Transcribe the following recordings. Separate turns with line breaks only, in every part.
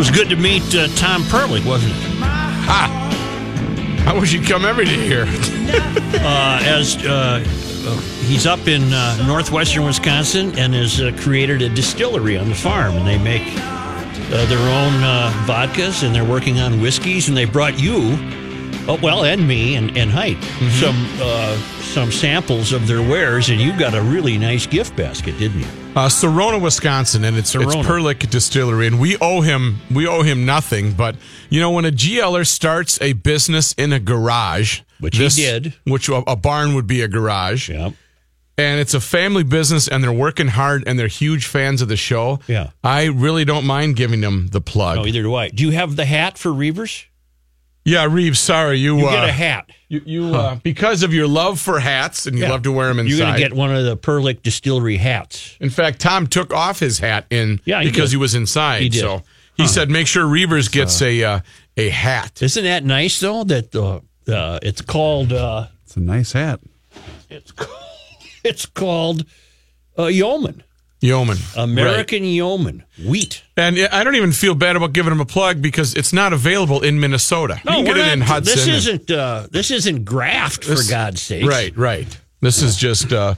Was good to meet uh, Tom Perlick, wasn't it? Ha!
I wish you'd come every day here.
Uh, as uh, uh, he's up in uh, northwestern Wisconsin and has uh, created a distillery on the farm, and they make uh, their own uh, vodkas and they're working on whiskeys, and they brought you, oh, well, and me and, and Height, some uh, some samples of their wares, and you got a really nice gift basket, didn't you?
Uh, Sarona, Wisconsin, and it's, it's Perlick Distillery, and we owe him we owe him nothing. But you know, when a GLer starts a business in a garage,
Which he did.
which a, a barn would be a garage,
Yeah.
and it's a family business, and they're working hard, and they're huge fans of the show.
Yeah.
I really don't mind giving them the plug.
No, either do I. Do you have the hat for Reavers?
Yeah, Reeves, sorry you.
You
uh,
get a hat.
You, you uh, because of your love for hats, and you
Yeah.
love to wear them inside.
You're going to get one of the Perlick Distillery hats.
In fact, Tom took off his hat in
Yeah, he
because
did.
he was inside.
He did.
So he said, "Make sure Reavers gets a uh, a hat."
Isn't that nice though? That uh, uh, it's called uh,
It's a nice hat.
it's called, it's called uh, yeoman,
Yeoman,
American yeoman wheat.
And I don't even feel bad about giving him a plug because it's not available in Minnesota. you can get
we're
it in Hudson.
This isn't uh, this isn't graft
this-
for God's sake.
Right, right. This is just uh,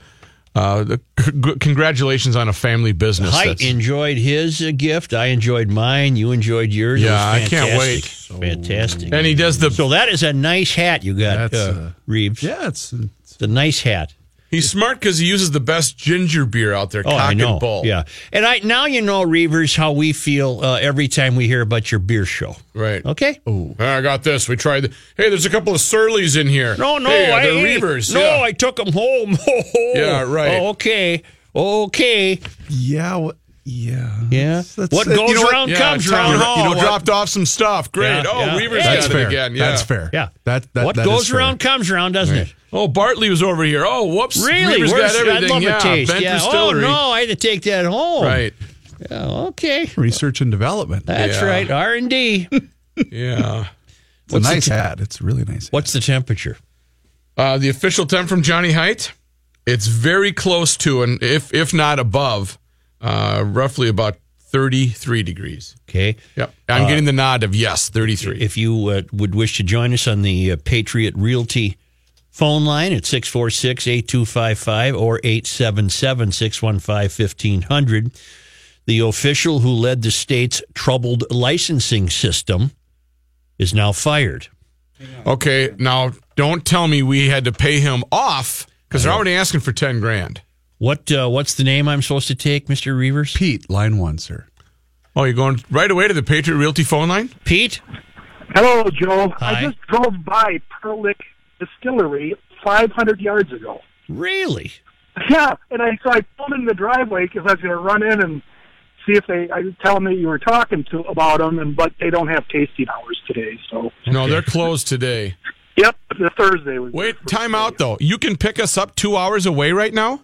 uh, the, c- congratulations on a family business. That's-
enjoyed his uh, gift. I enjoyed mine. You enjoyed yours.
Yeah, I can't wait.
fantastic. Fantastic.
and he does the.
so that is a nice hat you got, uh,
uh,
Reeves.
Yeah, it's, it's
It's a nice hat.
He's smart because he uses the best ginger beer out there.
Oh,
cock
I know.
and bull.
Yeah, and I now you know, Reavers, how we feel uh, every time we hear about your beer show.
Right.
Okay.
Oh, I got this. We tried. The, hey, there's a couple of Surlys in here.
No, no,
hey, uh,
I
they're
ate-
Reavers.
No,
yeah.
I took them home.
Yeah, right.
Oh, okay. Okay.
yeah, wha- yeah,
Yeah.
That's-
what goes
you know
around
Yeah,
comes
town
around.
hall. You know,
what?
dropped off some stuff. Great.
Yeah,
oh,
yeah.
Reavers
Hey.
got
That's
it again. Yeah.
That's fair.
Yeah.
That, that
what
that is
goes
fair.
around comes around, doesn't it?
Oh, Bartley was over here. Oh, whoops.
Really?
Reavers
Where's,
got everything.
I'd love
yeah.
a taste.
Bent
yeah. Oh no, I had to take that home.
Right.
Yeah, okay.
Research and development.
That's
Yeah.
right. R and D.
Yeah.
It's a nice hat. It's a really nice. Hat.
What's the temperature?
Uh, the official temp from Johnny Height, it's very close to, and if if not above, uh, roughly about 33 degrees.
Okay.
Yep. I'm getting the nod of yes, 33.
If you uh, would wish to join us on the uh, Patriot Realty phone line at 646 8255 or 877 615 1500, the official who led the state's troubled licensing system is now fired.
Okay, now don't tell me we had to pay him off because they're already asking for 10 grand.
What uh, What's the name I'm supposed to take, Mr. Reavers?
Pete, line one, sir.
Oh, you're going right away to the Patriot Realty phone line?
Pete?
Hello, Joe.
Hi.
I just drove by Perlick Distillery 500 yards ago.
Really?
Yeah, and I so I pulled in the driveway because I was going to run in and see if they. I tell them that you were talking to about them, and but they don't have tasting hours today. So
No, they're closed today.
yep, the Thursday was.
Wait, time out though. You can pick us up two hours away right now?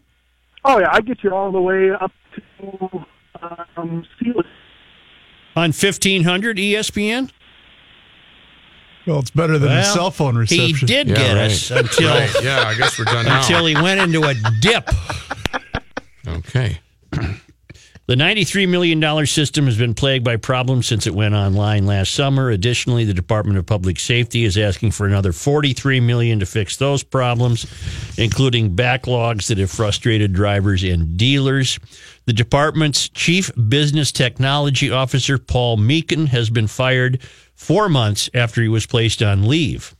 Oh yeah, I get you all the way up to um,
On 1500 ESPN?
Well, it's better than a
Well,
cell phone reception.
He did
Yeah,
get
right.
us until,
Right. Yeah, I guess we're done now.
until he went into a dip.
Okay.
The $93 million system has been plagued by problems since it went online last summer. Additionally, the Department of Public Safety is asking for another 43 million to fix those problems, including backlogs that have frustrated drivers and dealers. The department's chief business technology officer, Paul Meekin, has been fired four months after he was placed on leave.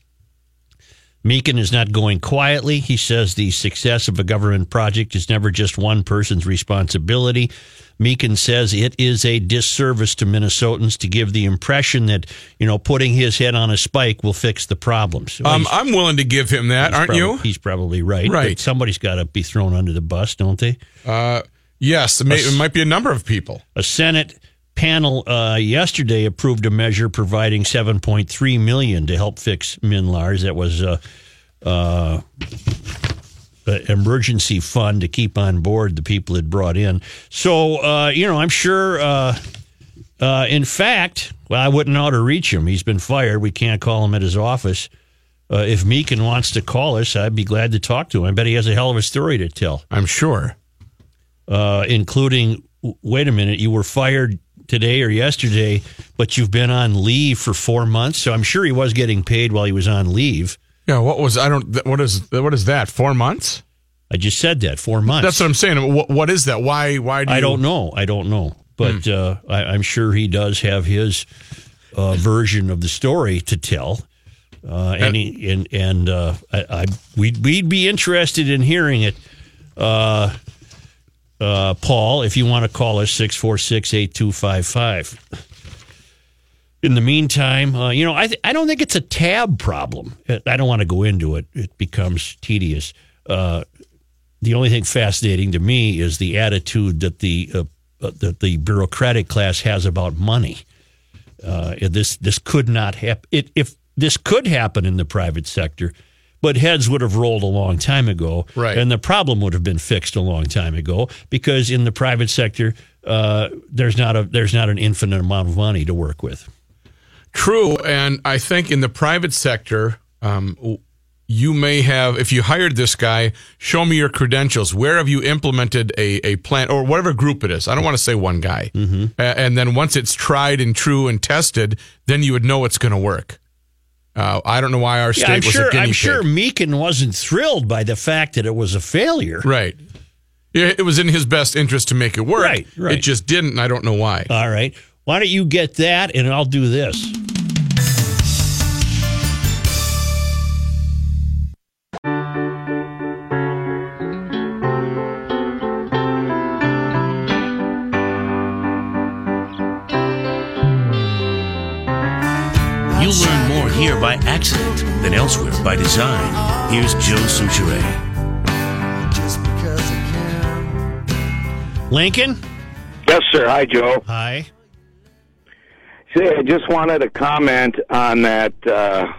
Meekin is not going quietly. He says the success of a government project is never just one person's responsibility. Meekin says it is a disservice to Minnesotans to give the impression that, you know, putting his head on a spike will fix the problems. Well,
Um, I'm willing to give him that, aren't you?
He's probably right.
Right.
But somebody's got to be thrown under the bus, don't they?
Uh, yes, it, may, it might be a number of people.
A Senate panel uh, yesterday approved a measure providing 7.3 million to help fix MNLARS. That was uh, uh, an emergency fund to keep on board the people it brought in. So uh, you know, I'm sure. Uh, uh, in fact, well, I wouldn't know how to reach him. He's been fired. We can't call him at his office. Uh, if Meekin wants to call us, I'd be glad to talk to him. I bet he has a hell of a story to tell
I'm sure.
uh, including wait a minute, you were fired today or yesterday, but you've been on leave for four months. So I'm sure he was getting paid while he was on leave.
Yeah. What was I don't? What is what is that? Four months?
I just said that four months.
That's what I'm saying. What, what is that? Why? Why do you?
I don't know. I don't know, but uh, I, I'm sure he does have his uh, version of the story to tell. Uh, and he, and and uh, I, I we'd we'd be interested in hearing it. Uh, Paul, if you want to call us 646 8255. In the meantime, uh, you know, I, th- I don't think it's a tab problem. I don't want to go into it, it becomes tedious. Uh, the only thing fascinating to me is the attitude that the uh, uh, that the bureaucratic class has about money. Uh, this this could not happen. If this could happen in the private sector, but heads would have rolled a long time ago,
Right.
And the problem would have been fixed a long time ago because in the private sector, uh, there's not a there's not an infinite amount of money to work with.
True, and I think in the private sector, um, you may have, if you hired this guy, show me your credentials. Where have you implemented a, a plan or whatever group it is? I don't want to say one guy. Mm-hmm. and then once it's tried and true and tested, then you would know it's going to work. Uh, I don't know why our state
Yeah, I'm
was
sure.
a guinea
I'm
pig.
sure Meekin wasn't thrilled by the fact that it was a failure.
Right. Yeah, It was in his best interest to make it work.
Right, right.
It just didn't, and I don't know why.
All right. Why don't you get that and I'll do this?
Here by accident than elsewhere by design. Here's Joe Soucheray.
Lincoln?
Yes, sir. Hi, Joe.
Hi.
Say, I just wanted to comment on that. Uh,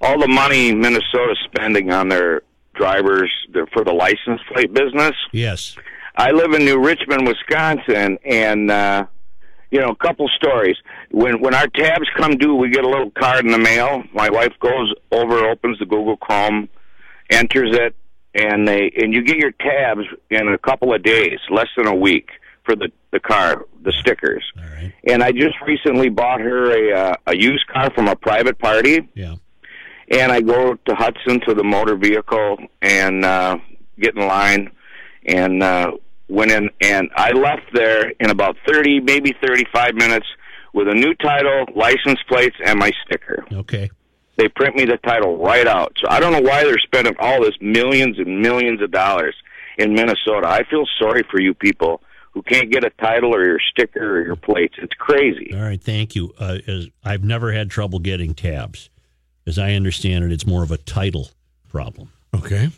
all the money Minnesota's spending on their drivers their, for the license plate business.
Yes.
I live in New Richmond, Wisconsin, and uh, you know, a couple stories. When when our tabs come due, we get a little card in the mail. My wife goes over, opens the Google Chrome, enters it, and they and you get your tabs in a couple of days, less than a week for the the car, the stickers.
All right.
And I just recently bought her a uh, a used car from a private party
Yeah.
and I go to Hudson to the motor vehicle and uh, get in line and uh, went in and I left there in about thirty, maybe thirty-five minutes with a new title, license plates, and my sticker.
Okay.
They print me the title right out. So I don't know why they're spending all this millions and millions of dollars in Minnesota. I feel sorry for you people who can't get a title or your sticker or your plates. It's crazy.
All right. Thank you. Uh, as I've never had trouble getting tabs. As I understand it, it's more of a title problem.
Okay.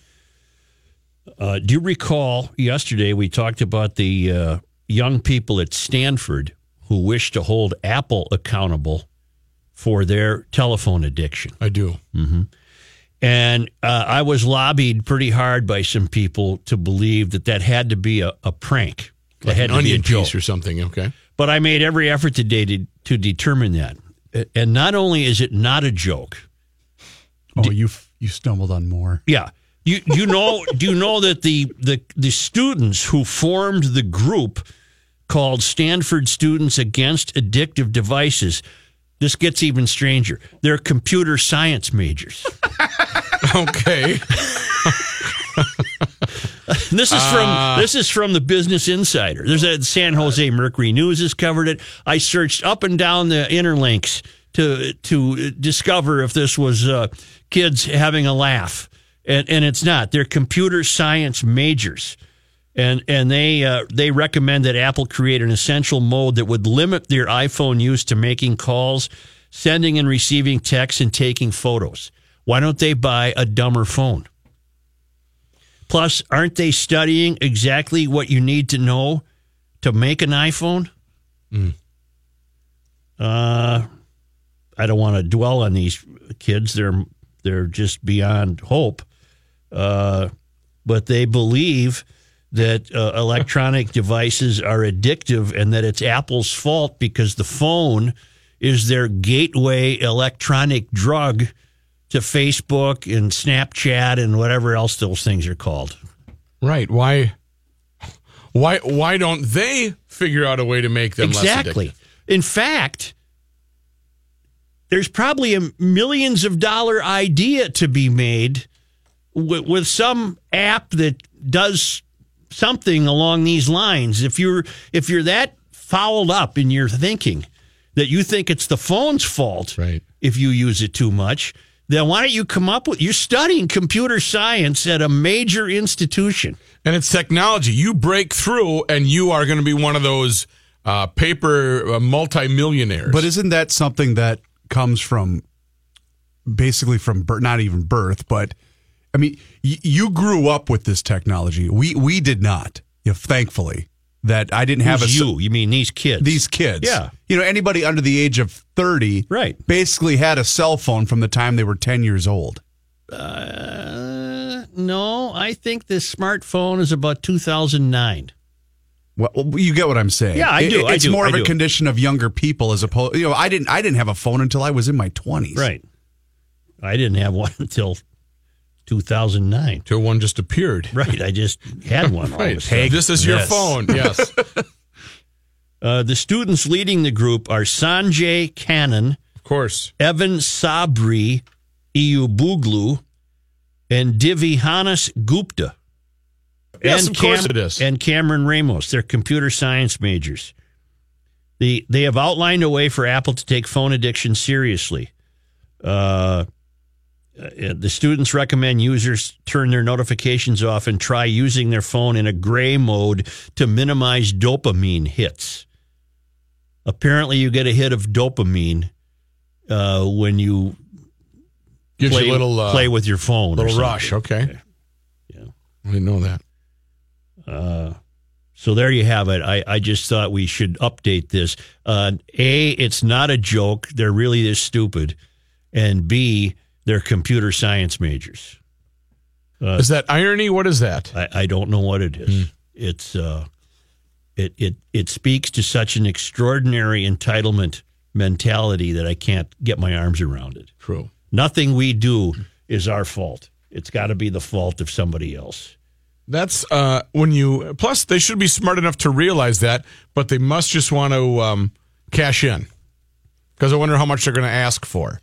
Uh, do you recall yesterday we talked about the uh, young people at Stanford who wish to hold Apple accountable for their telephone addiction?
I do.
And uh, I was lobbied pretty hard by some people to believe that that had to be a, a prank. That
Like
had
an
to be a
onion
joke.
piece or something. Okay.
But I made every effort today to, to determine that. And not only is it not a joke,
Oh, you f- you stumbled on more.
yeah. You you know do you know that the, the the students who formed the group called Stanford Students Against Addictive Devices this gets even stranger. They're computer science majors.
Okay.
This is from this is from the Business Insider. There's a San Jose Mercury News has covered it. I searched up and down the interlinks to to discover if this was uh, kids having a laugh, and and it's not. They're computer science majors, and and they uh, they recommend that Apple create an essential mode that would limit their iPhone use to making calls, sending and receiving texts, and taking photos. Why don't they buy a dumber phone? Plus, aren't they studying exactly what you need to know to make an iPhone? Uh, I don't want to dwell on these kids. They're they're just beyond hope. Uh, but they believe that uh, electronic devices are addictive and that it's Apple's fault because the phone is their gateway electronic drug to Facebook and Snapchat and whatever else those things are called.
Right. Why? Why? Why don't they figure out a way to make them
exactly.
less addictive?
In fact, there's probably a millions of dollar idea to be made with, with some app that does something along these lines. If you're if you're that fouled up in your thinking that you think it's the phone's fault
Right.
if you use it too much, then why don't you come up with you're studying computer science at a major institution.
And it's technology. You break through, and you are going to be one of those uh, paper uh, multimillionaires.
But isn't that something that comes from basically from birth, not even birth, but I mean, y- you grew up with this technology. We we did not. You know, thankfully, that I didn't have
Who's
a
you? You mean these kids?
these kids.
Yeah.
You know, anybody under the age of 30
Right.
basically had a cell phone from the time they were 10 years old.
Uh, no, I think this smartphone is about 2009.
Well, you get what I'm saying.
Yeah, I
It-
do, I
It's
do,
more
I
of a
do.
condition of younger people as opposed. You know, I didn't. I didn't have a phone until I was in my 20s.
Right. I didn't have one until 2009.
till one just appeared.
Right. I just had one. all of a
Right. this is your
this.
phone. Yes.
Uh, the students leading the group are Sanjay Kannan,
of course.
Evan Sabri Eyuboglu, and Divyahans Gupta.
Yes,
and
of course it is.
And Cameron Ramos. They're computer science majors. The, they have outlined a way for Apple to take phone addiction seriously. Uh, uh, the students recommend users turn their notifications off and try using their phone in a gray mode to minimize dopamine hits. Apparently, you get a hit of dopamine uh, when you
Gives
play,
you a little uh,
play with your phone.
little rush. Okay.
Yeah.
I didn't know that.
Uh, so there you have it. I, I just thought we should update this. Uh, a, it's not a joke. They're really this stupid. And B, they're computer science majors.
is that irony? What is that?
I, I don't know what it is. It's uh, it it it speaks to such an extraordinary entitlement mentality that I can't get my arms around it.
True.
Nothing we do is our fault. It's got to be the fault of somebody else.
That's uh, when you. Plus, they should be smart enough to realize that, but they must just want to um, cash in. Because I wonder how much they're going to ask for.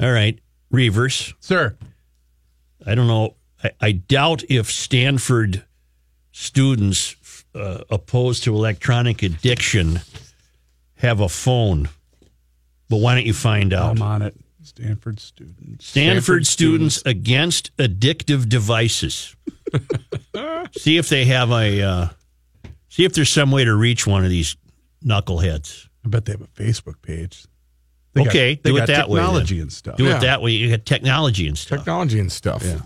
All right, Reavers.
Sir.
I don't know. I, I doubt if Stanford students uh, opposed to electronic addiction have a phone. But why don't you find out?
I'm on it. Stanford students.
Stanford,
Stanford
students, against addictive devices. see if they have a. Uh, see if there's some way to reach one of these knuckleheads.
I bet they have a Facebook page. They got-
Okay,
they
do it
got
that way,
technology and stuff.
Do
Yeah.
it that way. You got technology and stuff.
Technology and stuff.
Yeah.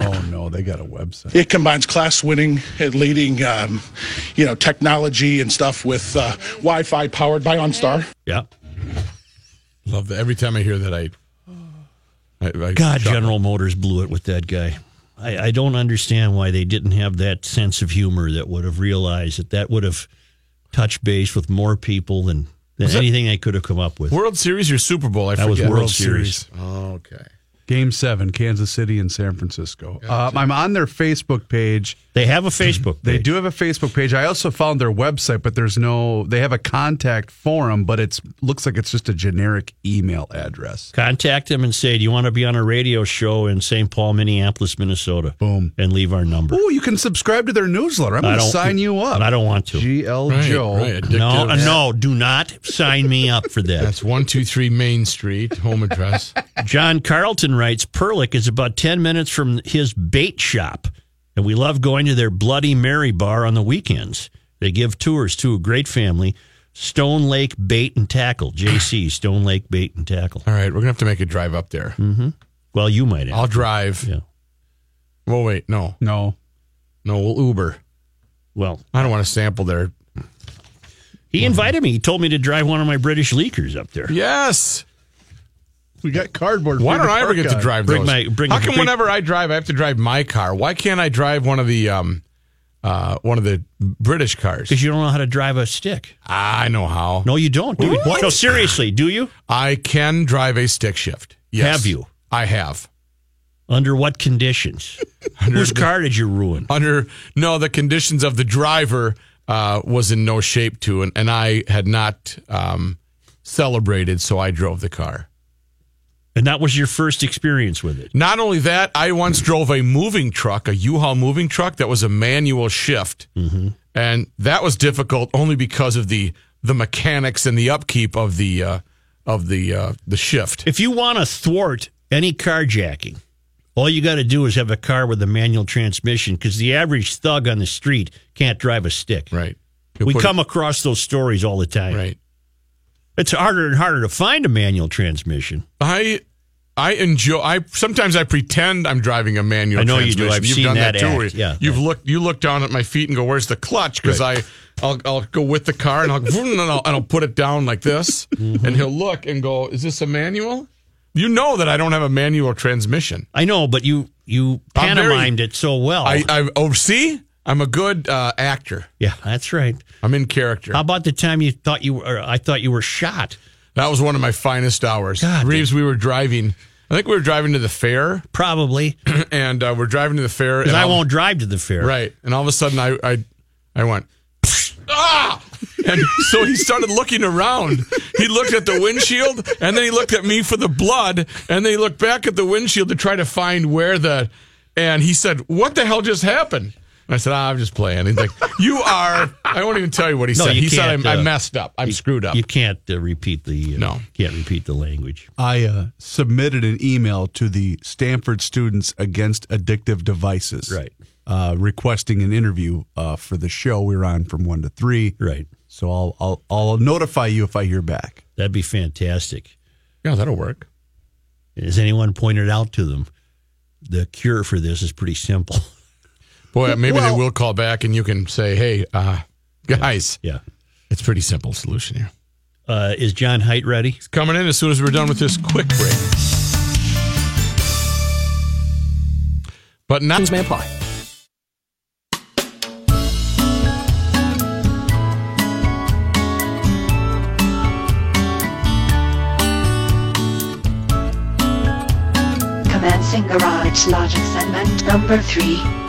Oh no, they got a website.
It combines class-winning and leading, um, you know, technology and stuff with uh, Wi-Fi powered by OnStar.
Yeah.
Love that. Every time I hear that, I. I, I
God,
chuckle.
General Motors blew it with that guy. I, I don't understand why they didn't have that sense of humor that would have realized that that would have touched base with more people than, than anything they could have come up with.
World Series or Super Bowl? I
That was
forget.
World Series.
Oh, okay.
Game seven, Kansas City and San Francisco. Uh, I'm on their Facebook page.
They have a Facebook page.
They do have a Facebook page. I also found their website, but there's no. They have a contact forum, but it's looks like it's just a generic email address.
Contact them and say, "Do you want to be on a radio show in St. Paul, Minneapolis, Minnesota?"
Boom.
and leave our number.
Oh, you can subscribe to their newsletter. I'm going to sign you up.
I don't want to.
GL
Right,
Joe.
right,
No, uh, no, do not sign me up for that.
That's one two three Main Street, home address.
John Carlton writes Perlick is about 10 minutes from his bait shop, and we love going to their Bloody Mary bar on the weekends. They give tours to a great family. Stone Lake Bait and Tackle, JC, Stone Lake Bait and Tackle.
All right, we're gonna have to make a drive up there. Mm-hmm.
Well, you might
I'll drive.
Yeah.
Well, wait, no,
No.
no, we'll Uber.
Well,
I don't want to sample there.
he invited me. He told me to drive one of my British leakers up there.
Yes.
We got cardboard.
Why don't I ever
park
get to drive
Bring
those?
my- bring-
How come
bring-
whenever I drive, I have to drive my car? Why can't I drive one of the um, uh, one of the British cars?
Because you don't know how to drive a stick.
I know how.
No, you don't. Do you?
What?
No, seriously, do you?
I can drive a stick shift. Yes.
Have you?
I have.
Under what conditions? Whose car did you ruin?
Under no, the conditions of the driver uh, was in no shape to, and, and I had not um, celebrated, so I drove the car.
And that was your first experience with it.
Not only that, I once drove a moving truck, a U-Haul moving truck that was a manual shift, and that was difficult only because of the the mechanics and the upkeep of the uh, of the uh, the shift.
If you want to thwart any carjacking, all you got to do is have a car with a manual transmission because the average thug on the street can't drive a stick.
Right.
We come across those stories all the time.
right.
It's harder and harder to find a manual transmission.
I I enjoy. I sometimes I pretend I'm driving a manual.
I know you do. I've
You've
seen
done that,
that
too.
act. Yeah,
You've
yeah.
looked. You look down at my feet and go, "Where's the clutch?" Because I I'll I'll go with the car and I'll and I'll, and I'll put it down like this,
Mm-hmm.
and he'll look and go, "Is this a manual?" You know that I don't have a manual transmission.
I know, but you you
I'm very-
pantomimed it so well.
I I oh see, I'm a good uh, actor.
yeah, that's right.
I'm in character.
How about the time you thought you were? I thought you were shot.
that was one of my finest hours.
God,
Reeves, we were driving. I think we were driving to the fair,
Probably
and uh, we're driving to the fair.
because
and
I
all-
won't drive to the fair.
Right. And all of a sudden I I, I went ah and so he started looking around. He looked at the windshield and then he looked at me for the blood and then he looked back at the windshield to try to find where the and he said, "What the hell just happened?" And I said, ah, "I'm just playing." He's like, "You are." I won't even tell you what he
No,
said.
you
He said,
can't,
I'm, "I
uh,
messed up. I'm screwed up."
You can't uh, repeat the uh,
No.
Can't repeat the language.
I uh, submitted an email to the Stanford Students Against Addictive Devices.
Right.
Uh, requesting an interview uh, for the show we were on from one to three.
Right.
So I'll I'll I'll notify you if I hear back.
That'd be fantastic.
yeah, that'll work.
Has anyone pointed out to them the cure for this is pretty simple?
Boy, maybe
Well-
they will call back and you can say, "Hey, uh, guys,
yeah.
it's pretty simple solution here."
Uh, is John Height ready?
He's coming in as soon as we're done with this quick break. But not
may apply.
Commencing Garage Logic segment number 3.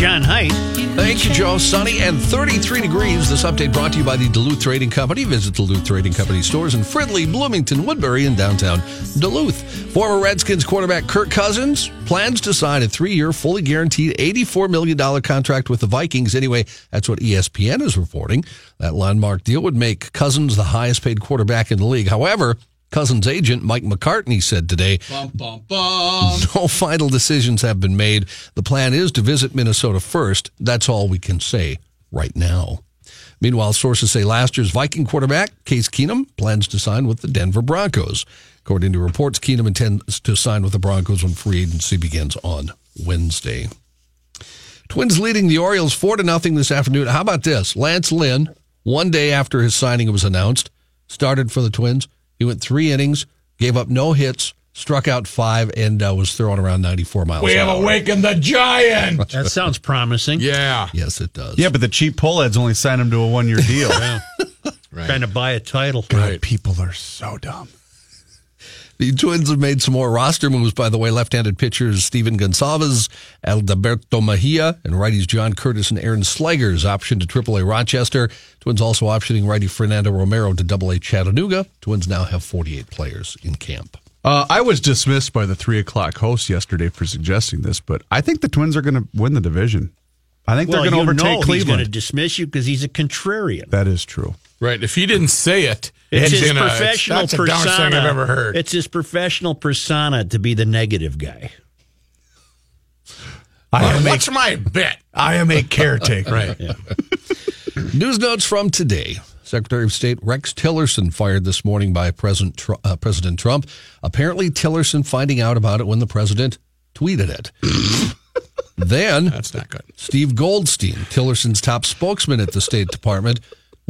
John Height.
Thank you, Joe. Sunny and 33 degrees. This update brought to you by the Duluth Trading Company. Visit Duluth Trading Company stores in Fridley, Bloomington, Woodbury, and downtown Duluth. Former Redskins quarterback Kirk Cousins plans to sign a three year, fully guaranteed $84 million contract with the Vikings. Anyway, that's what ESPN is reporting. That landmark deal would make Cousins the highest paid quarterback in the league. However, Cousins' agent, Mike McCartney, said today no final decisions have been made. The plan is to visit Minnesota first. That's all we can say right now. Meanwhile, sources say last year's Viking quarterback, Case Keenum, plans to sign with the Denver Broncos. According to reports, Keenum intends to sign with the Broncos when free agency begins on Wednesday. Twins leading the Orioles 4 to nothing this afternoon. How about this? Lance Lynn, one day after his signing was announced, started for the Twins. He went three innings, gave up no hits, struck out five, and uh, was throwing around 94 miles
we
an
have
hour.
awakened the giant.
That sounds promising.
yeah.
Yes, it does.
Yeah, but the cheap Pohlads only signed him to a one year deal.
Right.
trying to buy a title.
Right.
People are so dumb.
The Twins have made some more roster moves, by the way. Left-handed pitchers Stephen Gonsalves, Alberto Mejia, and righties John Curtis and Aaron Slegers optioned to AAA Rochester. Twins also optioning righty Fernando Romero to AA Chattanooga. Twins now have 48 players in camp.
Uh, I was dismissed by the three o'clock host yesterday for suggesting this, but I think the Twins are going to win the division. I think
Well,
they're going
you
to
know
overtake
he's going to dismiss you because he's a contrarian.
that is true.
Right. If he didn't say it,
It's his
gonna-
professional
that's
persona.
dumbest thing I've ever heard.
It's his professional persona to be the negative guy.
I am, a,
my bet?
I am a caretaker.
Right.
News notes from today. Secretary of State Rex Tillerson fired this morning by President, Tr- uh, President Trump. Apparently, Tillerson finding out about it when the president tweeted it. then,
That's not good.
Steve Goldstein, Tillerson's top spokesman at the State Department,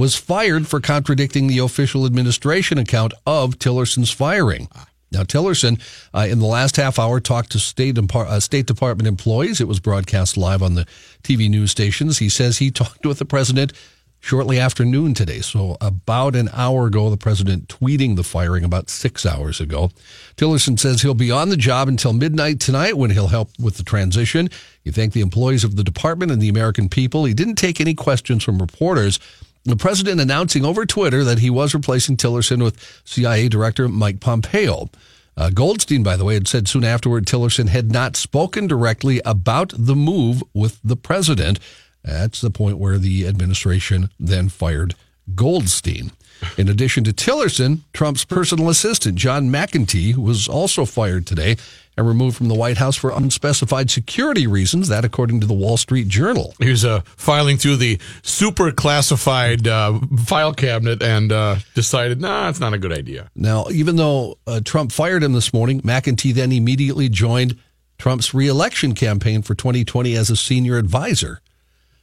was fired for contradicting the official administration account of Tillerson's firing. Now, Tillerson, uh, in the last half hour, talked to State, uh, State Department employees. It was broadcast live on the TV news stations. He says he talked with the president shortly after noon today. So, about an hour ago, the president tweeting the firing about six hours ago. Tillerson says he'll be on the job until midnight tonight when he'll help with the transition. He thanked the employees of the department and the American people. He didn't take any questions from reporters. The president announcing over Twitter that he was replacing Tillerson with CIA Director Mike Pompeo. Uh, Goldstein, by the way, had said soon afterward Tillerson had not spoken directly about the move with the president. That's the point where the administration then fired Goldstein. In addition to Tillerson, Trump's personal assistant, John McEntee, was also fired today and removed from the White House for unspecified security reasons. That, according to the Wall Street Journal.
He was uh, filing through the super classified uh, file cabinet and uh, decided, nah, it's not a good idea.
Now, even though uh, Trump fired him this morning, McEntee then immediately joined Trump's reelection campaign for 2020 as a senior advisor.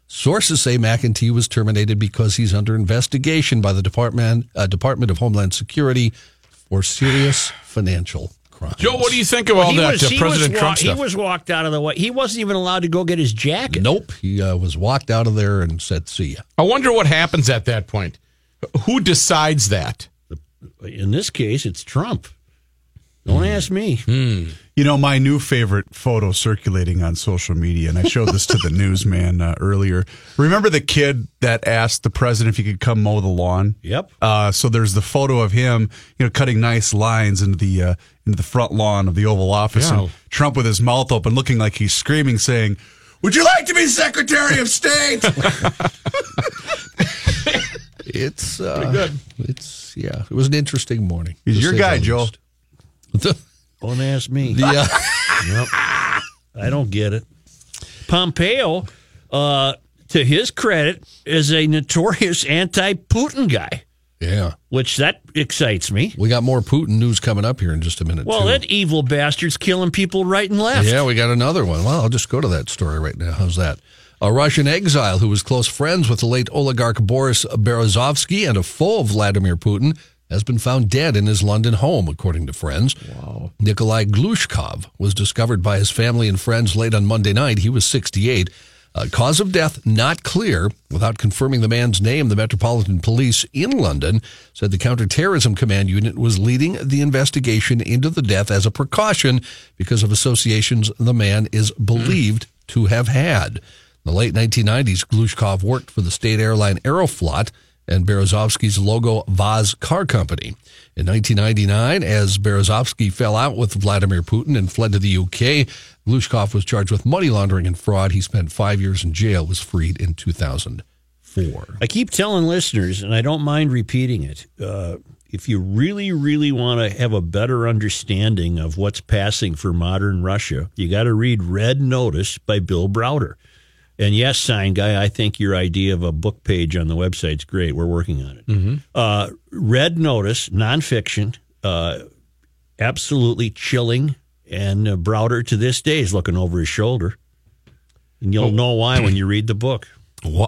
Sources say McEntee was terminated because he's under investigation by the Department uh, Department of Homeland Security for serious financial crimes.
Joe, what do you think of all
he
that
was,
uh, President
was,
Trump
wa-
stuff?
He was walked out of the way. He wasn't even allowed to go get his jacket.
Nope, he uh, was walked out of there and said, "See ya."
I wonder what happens at that point. Who decides that?
In this case, it's Trump. Don't ask me.
You know, my new favorite photo circulating on social media, and I showed this to the newsman uh, earlier. Remember the kid that asked the president if he could come mow the lawn?
Yep.
Uh, so there's the photo of him, you know, cutting nice lines into the uh, into the front lawn of the Oval Office,
Yeah.
and Trump with his mouth open, looking like he's screaming, saying, "Would you like to be Secretary of State?"
It's uh, good. It's yeah. It was an interesting morning.
He's your guy,
the
Joe.
least. The,
Don't ask me.
the, uh,
I don't get it. Pompeo, uh, to his credit, is a notorious anti-Putin guy,
yeah,
which that excites me.
we got more Putin news coming up here in just a minute.
Well,
too.
that evil bastard's killing people right and left.
Yeah, we got another one. Well, I'll just go to that story right now. How's that? A Russian exile who was close friends with the late oligarch Boris Berezovsky and a foe of Vladimir Putin has been found dead in his London home, according to friends. Wow. Nikolai Glushkov was discovered by his family and friends late on Monday night. He was 68. Uh, cause of death not clear. Without confirming the man's name, the Metropolitan Police in London said the Counterterrorism Command Unit was leading the investigation into the death as a precaution because of associations the man is believed to have had. In the late 1990s, Glushkov worked for the state airline Aeroflot and Berezovsky's LogoVAZ Car Company. In 1999, as Berezovsky fell out with Vladimir Putin and fled to the UK, Glushkov was charged with money laundering and fraud. He spent five years in jail, was freed in 2004.
I keep telling listeners, and I don't mind repeating it. Uh, if you really, really want to have a better understanding of what's passing for modern Russia, you got to read Red Notice by Bill Browder. And yes, sign guy, I think your idea of a book page on the website's great. We're working on it. Uh, Red Notice, nonfiction, uh, absolutely chilling. And uh, Browder to this day is looking over his shoulder. And you'll know why when you read the book.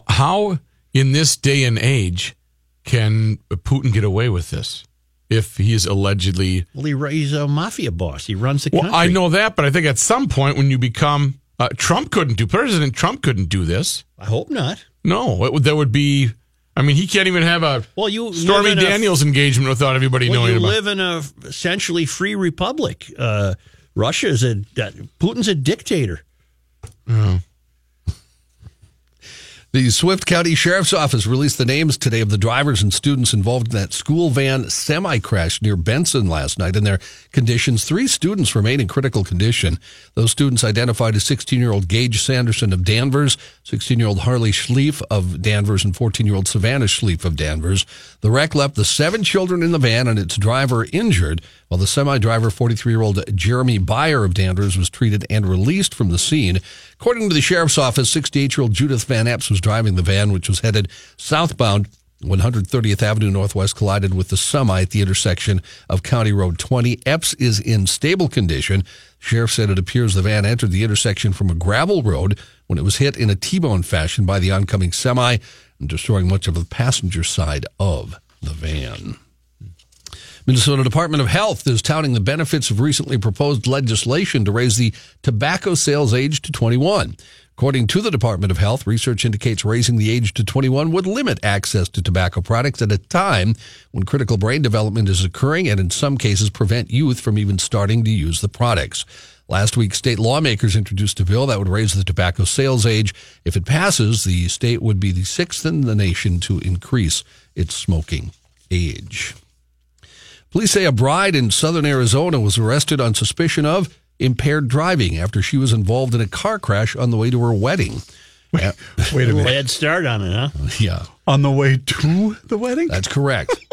How, in this day and age, can Putin get away with this? If he is allegedly.
Well, he, he's a mafia boss. He runs the
Well,
country.
I know that, but I think at some point when you become. Uh, Trump couldn't do. President Trump couldn't do this.
I hope not.
No, it there would be I mean, he can't even have a
Well, you
Stormy
in a-
Daniels engagement without everybody
Well,
knowing
you
about.
live in a essentially free republic. Uh, Russia is a that, Putin's a dictator. Oh.
The Swift County Sheriff's Office released the names today of the drivers and students involved in that school van semi crash near Benson last night. In their conditions, three students remain in critical condition. Those students identified as 16 year old Gage Sanderson of Danvers, 16 year old Harley Schleif of Danvers, and 14 year old Savannah Schleif of Danvers. The wreck left the seven children in the van and its driver injured, while the semi driver, 43 year old Jeremy Byer of Danvers, was treated and released from the scene. According to the sheriff's office, 68 year old Judith Van Epps was driving the van, which was headed southbound. 130th Avenue Northwest collided with the semi at the intersection of County Road 20. Epps is in stable condition. Sheriff said it appears the van entered the intersection from a gravel road when it was hit in a T-bone fashion by the oncoming semi and destroying much of the passenger side of the van. Minnesota Department of Health is touting the benefits of recently proposed legislation to raise the tobacco sales age to 21. According to the Department of Health, research indicates raising the age to 21 would limit access to tobacco products at a time when critical brain development is occurring and in some cases prevent youth from even starting to use the products. Last week, state lawmakers introduced a bill that would raise the tobacco sales age. If it passes, the state would be the sixth in the nation to increase its smoking age. Police say a bride in southern Arizona was arrested on suspicion of impaired driving after she was involved in a car crash on the way to her wedding.
Wait a minute.
Bad start on it, huh?
Yeah,
On the way to the wedding?
that's correct.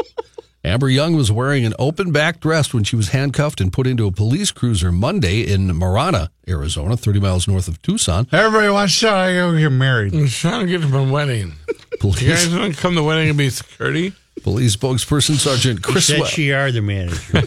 Amber Young was wearing an open back dress when she was handcuffed and put into a police cruiser Monday in Marana, Arizona, 30 miles north of Tucson.
Everybody wants to go get married.
I'm trying to get to my wedding. You
Police,
guys want to come to the wedding and be security?
Police spokesperson Sergeant
He
Chris
said
Wel-
she are the manager.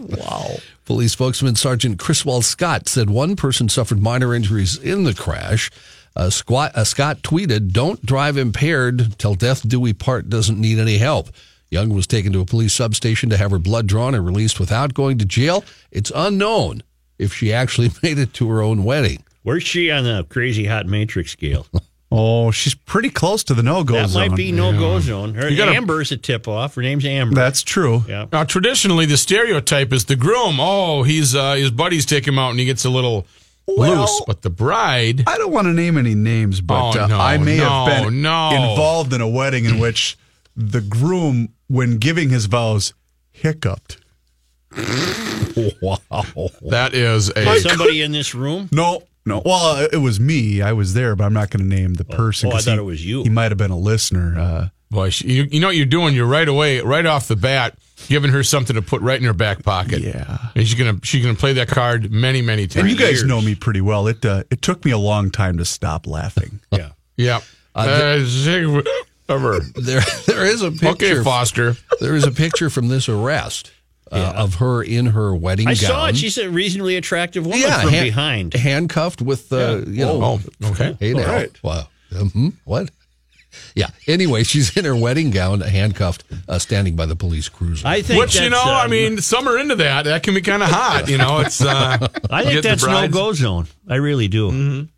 Wow.
Police spokesman Sergeant Chriswell Scott said one person suffered minor injuries in the crash. Uh, Squat, uh, Scott tweeted, Don't drive impaired till death do we part doesn't need any help. Young was taken to a police substation to have her blood drawn and released without going to jail. It's unknown if she actually made it to her own wedding.
Where's she on the crazy hot matrix scale?
Oh, she's pretty close to the no-go zone.
That might be no go zone. Her
You gotta-
Amber's a tip off. Her name's Amber.
That's true.
yeah.
Now, traditionally, the stereotype is the groom. Oh, he's uh, his buddies take him out and he gets a little
Well-
loose. But the bride,
I don't want to name any names, but
Oh,
uh,
no,
I may have
no,
been
no.
involved in a wedding in which the groom, when giving his vows, hiccuped.
Wow.
that is a.
Somebody in this room?
No, no. Well, uh, it was me. I was there, but I'm not going to name the person.
oh, I
'cause
thought
he-
it was you.
He might have been a listener. Uh,
Boy, she, you, you know what you're doing? You're right away, right off the bat, giving her something to put right in her back pocket.
Yeah.
And she's gonna she's gonna play that card many many times.
and you guys
years.
know me pretty well. It uh, it took me a long time to stop laughing.
Yeah.
Yeah. Uh, zig- ever.
There, there is a picture.
Okay, Foster.
There is a picture from this arrest uh, of her in her wedding
I
gown.
saw it. She's a reasonably attractive woman
yeah,
from
han-
behind.
handcuffed with uh, you know.
Oh, okay.
Hey now,
All right.
wow, hmm what? Yeah. Anyway, she's in her wedding gown, handcuffed, uh, standing by the police cruiser.
I think
Which you know,
that's, uh,
I mean, some are into that. That can be kind of hot. You know, it's. Uh,
I think that's no go zone. I really do.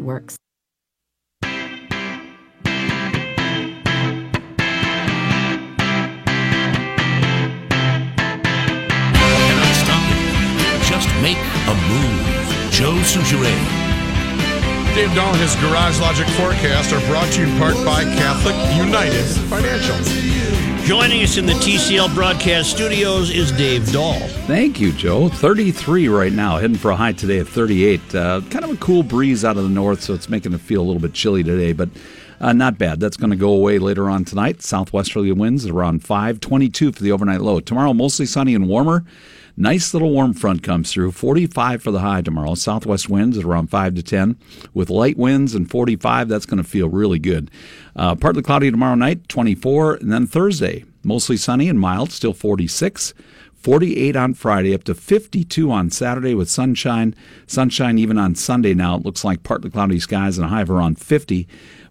works.
A move. Joe Soucheray.
Dave Dahl and his Garage Logic forecast are brought to you in part by Catholic United Financial.
Joining us in the TCL broadcast studios is Dave Dahl.
Thank you, Joe. 33 right now, heading for a high today of 38. Uh, kind of a cool breeze out of the north, so it's making it feel a little bit chilly today, but uh, not bad. That's going to go away later on tonight. Southwesterly winds around 5, 22 for the overnight low. Tomorrow, mostly sunny and warmer. Nice little warm front comes through. 45 for the high tomorrow. Southwest winds around 5 to 10. With light winds and 45, that's going to feel really good. Uh, partly cloudy tomorrow night, 24. And then Thursday, mostly sunny and mild, still 46. 48 on Friday, up to 52 on Saturday with sunshine. Sunshine even on Sunday now. It looks like partly cloudy skies and a high of around 50.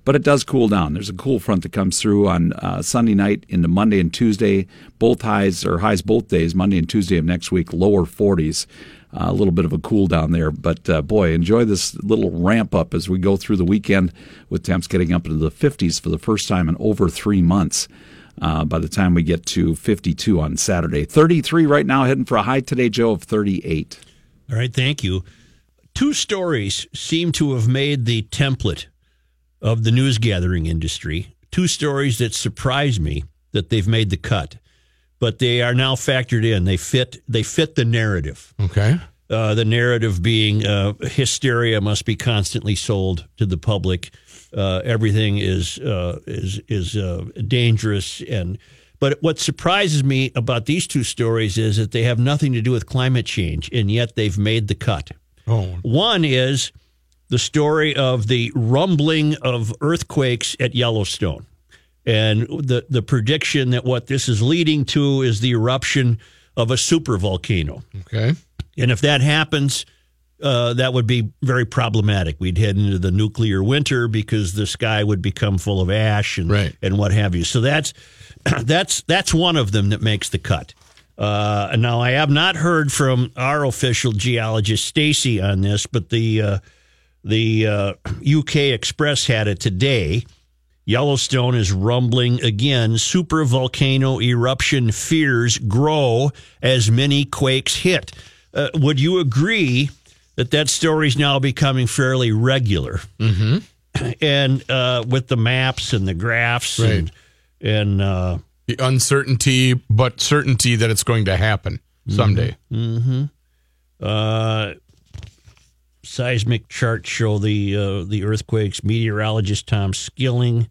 But it does cool down. There's a cool front that comes through on uh, Sunday night into Monday and Tuesday. Both highs or highs both days, Monday and Tuesday of next week, lower 40s. a little bit of a cool down there. But uh, boy, enjoy this little ramp up as we go through the weekend with temps getting up into the 50s for the first time in over three months. Uh, by the time we get to 52 on Saturday, 33 right now, heading for a high today, Joe, of 38.
All right, thank you. Two stories seem to have made the template of the news gathering industry. Two stories that surprise me that they've made the cut, but they are now factored in. They fit. They fit the narrative.
Okay.
Uh, the narrative being uh, hysteria must be constantly sold to the public. Uh, everything is uh, is is uh, dangerous and. But what surprises me about these two stories is that they have nothing to do with climate change, and yet they've made the cut.
Oh,
One is the story of the rumbling of earthquakes at Yellowstone. And the, the prediction that what this is leading to is the eruption of a supervolcano.
okay.
And if that happens, uh, that would be very problematic. We'd head into the nuclear winter because the sky would become full of ash and
Right.
and what have you. So that's that's that's one of them that makes the cut. Uh, now I have not heard from our official geologist Stacy on this, but the uh, the uh, UK Express had it today. Yellowstone is rumbling again. Super volcano eruption fears grow as many quakes hit. Uh, would you agree that that story is now becoming fairly regular? Mm-hmm. And uh, with the maps and the graphs and and uh,
The uncertainty, but certainty that it's going to happen someday.
uh, seismic charts show the uh, the earthquakes. Meteorologist Tom Skilling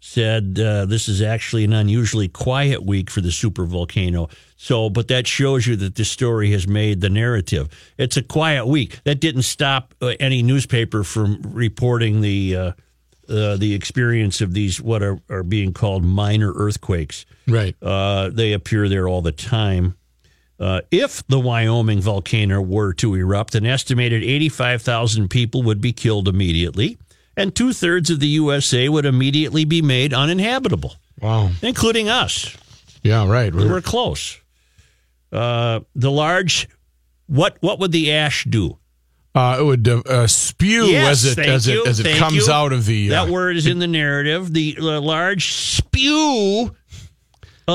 said uh, this is actually an unusually quiet week for the super volcano. So, but that shows you that this story has made the narrative. It's a quiet week. That didn't stop uh, any newspaper from reporting the uh, uh, the experience of these what are, are being called minor earthquakes.
Right.
Uh, they appear there all the time. Uh, if the Wyoming volcano were to erupt, an estimated 85,000 people would be killed immediately, and two thirds of the USA would immediately be made uninhabitable,
Wow.
including us.
Yeah, right.
We
We're-
were close. Uh, the large, what what would the ash do?
Uh, it would uh, uh, spew
Yes,
as it as
you,
it as it comes
you.
out of the. Uh,
that word is in the narrative. The uh, large spew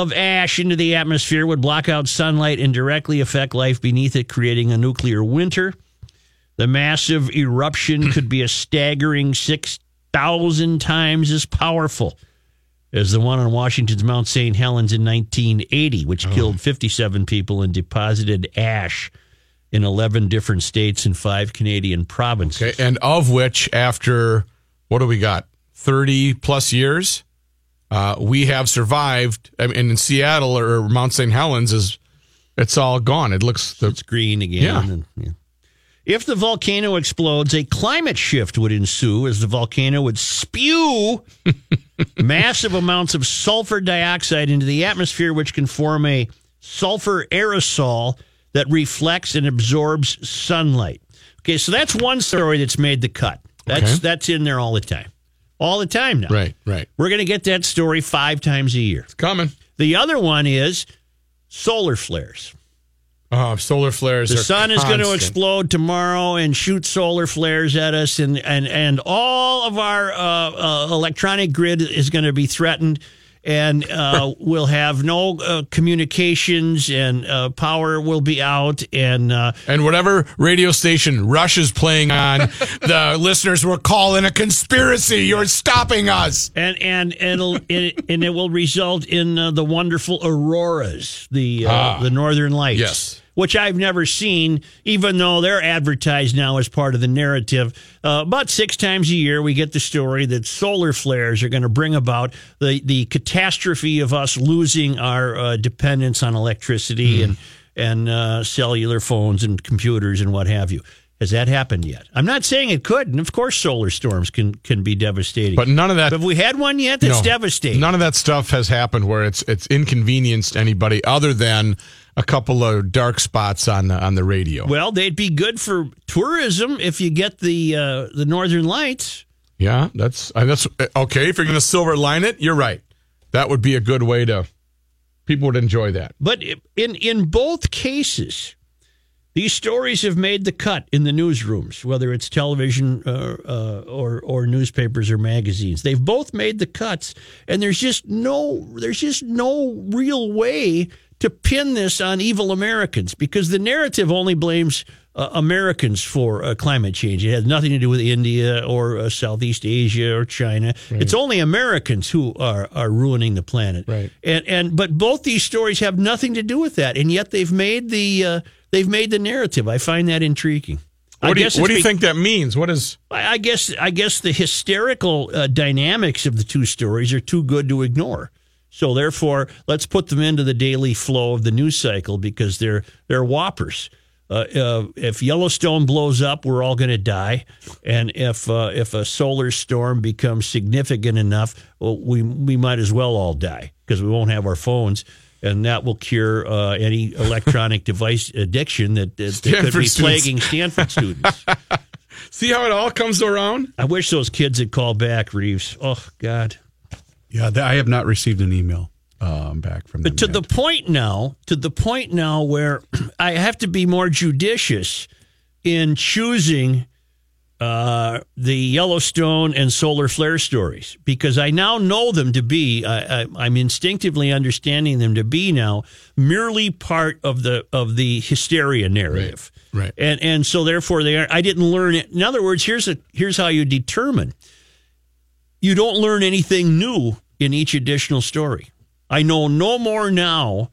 of ash into the atmosphere would block out sunlight and directly affect life beneath it, creating a nuclear winter. The massive eruption could be a staggering 6,000 times as powerful as the one on Washington's Mount St. Helens in 1980, which oh. killed 57 people and deposited ash in 11 different states and five Canadian provinces.
Okay, and of which, after what do we got? Thirty plus years, uh, we have survived. I mean, in Seattle or Mount St. Helens is it's all gone. It looks the
it's green again.
Yeah.
And, yeah. If the volcano explodes, a climate shift would ensue as the volcano would spew massive amounts of sulfur dioxide into the atmosphere, which can form a sulfur aerosol that reflects and absorbs sunlight. Okay, so that's one story that's made the cut. That's
Okay.
that's in there all the time. All the time now.
right, right.
We're going to get that story five times a year.
It's coming.
The other one is solar flares.
Uh, solar flares.
The sun is going to explode tomorrow and shoot solar flares at us, and and and all of our uh, uh, electronic grid is going to be threatened, and uh, we'll have no uh, communications, and uh, power will be out, and uh,
And whatever radio station Rush is playing on, the listeners will call in a conspiracy. You're stopping us.
and and and it'll it, and it will result in uh, the wonderful auroras, the uh,
Ah.
the northern lights.
Yes.
Which I've never seen, even though they're advertised now as part of the narrative. Uh, about six times a year, we get the story that solar flares are going to bring about the, the catastrophe of us losing our uh, dependence on electricity and and uh, cellular phones and computers and what have you. Has that happened yet? I'm not saying it could, and of course, solar storms can can be devastating.
But none of that.
Have we had one yet that's
no,
devastating?
None of that stuff has happened where it's it's inconvenienced anybody other than a couple of dark spots on the on the radio.
Well, they'd be good for tourism if you get the uh, the northern lights.
Yeah, that's uh, that's okay. If you're going to silver line it, you're right. That would be a good way to. People would enjoy that.
But in in both cases, These stories have made the cut in the newsrooms, whether it's television uh, uh, or or newspapers or magazines. They've both made the cuts, and there's just no there's just no real way to pin this on evil Americans because the narrative only blames uh, Americans for uh, climate change. It has nothing to do with India or uh, Southeast Asia or China. It's only Americans who are are ruining the planet.
Right.
And and but both these stories have nothing to do with that, and yet they've made the uh, they've made the narrative. I find that intriguing. I
What do you, what
it's
do you think that means? What is?
I I guess I guess the hysterical uh, dynamics of the two stories are too good to ignore. So therefore, let's put them into the daily flow of the news cycle because they're they're whoppers. Uh, uh, if Yellowstone blows up, we're all going to die, and if uh, if a solar storm becomes significant enough, well, we we might as well all die because we won't have our phones, and that will cure uh, any electronic device addiction that, that, that could be
students.
plaguing Stanford students.
See how it all comes around?
I wish those kids had called back, Reeves. Oh God!
Yeah, I have not received an email um, back from them.
But to the point now, to the point now where I have to be more judicious in choosing uh, the Yellowstone and solar flare stories because I now know them to be. I, I, I'm instinctively understanding them to be now merely part of the of the hysteria narrative.
Right.
And and so therefore they are. I didn't learn it. In other words, here's a here's how you determine. You don't learn anything new in each additional story. I know no more now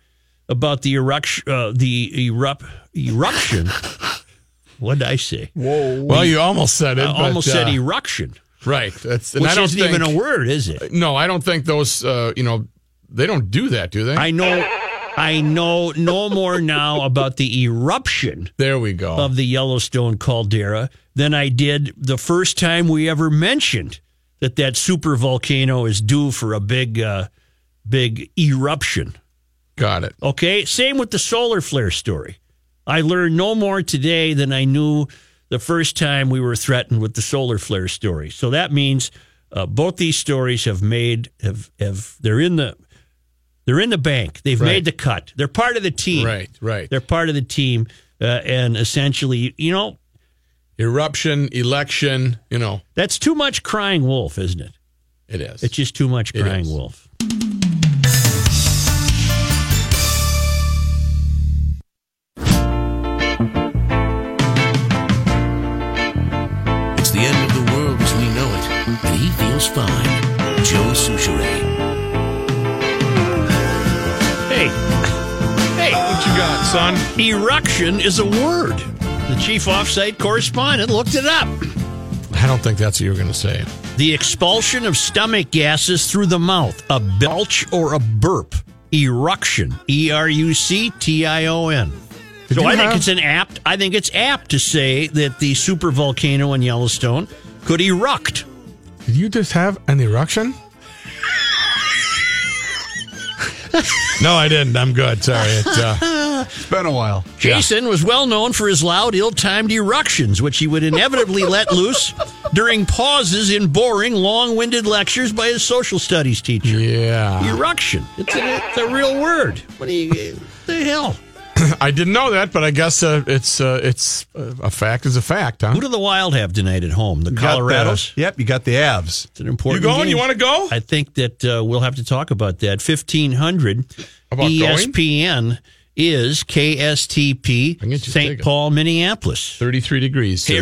about the eruption. Uh, the erupt eruption. what did I say?
Whoa. Well, you almost said it.
I
but,
almost said
uh,
eruption,
Right. That's and
which
I don't
isn't
think,
even a word, is it?
No, I don't think those. Uh, you know, they don't do that, do they?
I know. I know no more now about the eruption
there we go.
of the Yellowstone caldera than I did the first time we ever mentioned that that super volcano is due for a big, uh, big eruption.
Got it.
Okay. Same with the solar flare story. I learned no more today than I knew the first time we were threatened with the solar flare story. So that means uh, both these stories have made have have they're in the they're in the bank. They've
Right.
made the cut. They're part of the team.
Right. Right.
They're part of the team, uh, and essentially, you know,
Eruption, election. You know,
that's too much crying wolf, isn't it?
it is.
It's just too much crying wolf.
It's the end of the world as we know it, and he feels fine. Joe Soucheray.
Hey, hey,
what you got, son?
eruction is a word. The chief offsite correspondent looked it up.
I don't think that's what you were going to say.
The expulsion of stomach gases through the mouth, a belch or a burp. Eruction. E R U C T I O N. So I think it's an apt. I think it's apt to say that the super volcano in Yellowstone could eruct.
Did you just have an eruption? no, I didn't. I'm good. Sorry. It, uh,
It's been a while.
Jason was well known for his loud, ill-timed eruptions, which he would inevitably let loose during pauses in boring, long-winded lectures by his social studies teacher.
yeah.
Eruction. It's a, it's a real word. What do you? What the hell?
I didn't know that, but I guess uh, it's uh, it's uh, a fact is a fact, huh?
Who do the Wild have tonight at home? The
You got the-
Colorados.
yep, you got the Avs.
It's an important.
You going?
game.
You want to go?
I think that uh, we'll have to talk about that. Fifteen hundred.
About going?
ESPN is KSTP
I can get you a
St. Paul, Minneapolis.
33 degrees.
Hey.